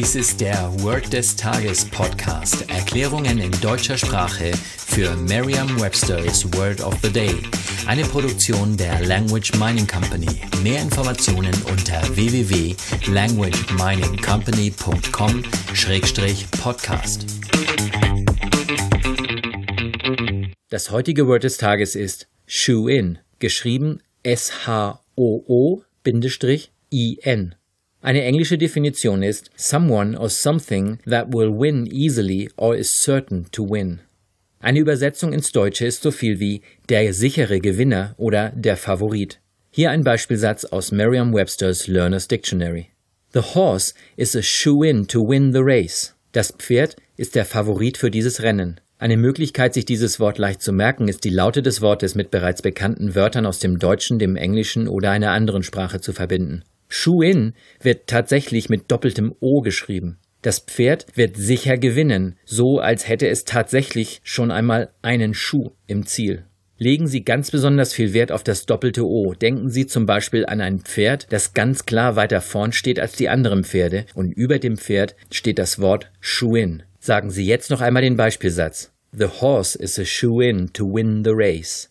Dies ist der Word des Tages Podcast. Erklärungen in deutscher Sprache für Merriam-Webster's Word of the Day. Eine Produktion der Language Mining Company. Mehr Informationen unter www.languageminingcompany.com-podcast. Das heutige Word des Tages ist Shoe-in, geschrieben S-H-O-O-I-N. Eine englische Definition ist someone or something that will win easily or is certain to win. Eine Übersetzung ins Deutsche ist so viel wie der sichere Gewinner oder der Favorit. Hier ein Beispielsatz aus Merriam-Webster's Learner's Dictionary. The horse is a shoe-in to win the race. Das Pferd ist der Favorit für dieses Rennen. Eine Möglichkeit, sich dieses Wort leicht zu merken, ist die Laute des Wortes mit bereits bekannten Wörtern aus dem Deutschen, dem Englischen oder einer anderen Sprache zu verbinden. Schuh-in wird tatsächlich mit doppeltem O geschrieben. Das Pferd wird sicher gewinnen, so als hätte es tatsächlich schon einmal einen Schuh im Ziel. Legen Sie ganz besonders viel Wert auf das doppelte O. Denken Sie zum Beispiel an ein Pferd, das ganz klar weiter vorn steht als die anderen Pferde und über dem Pferd steht das Wort Shoe-in. Sagen Sie jetzt noch einmal den Beispielsatz. The horse is a shoe-in to win the race.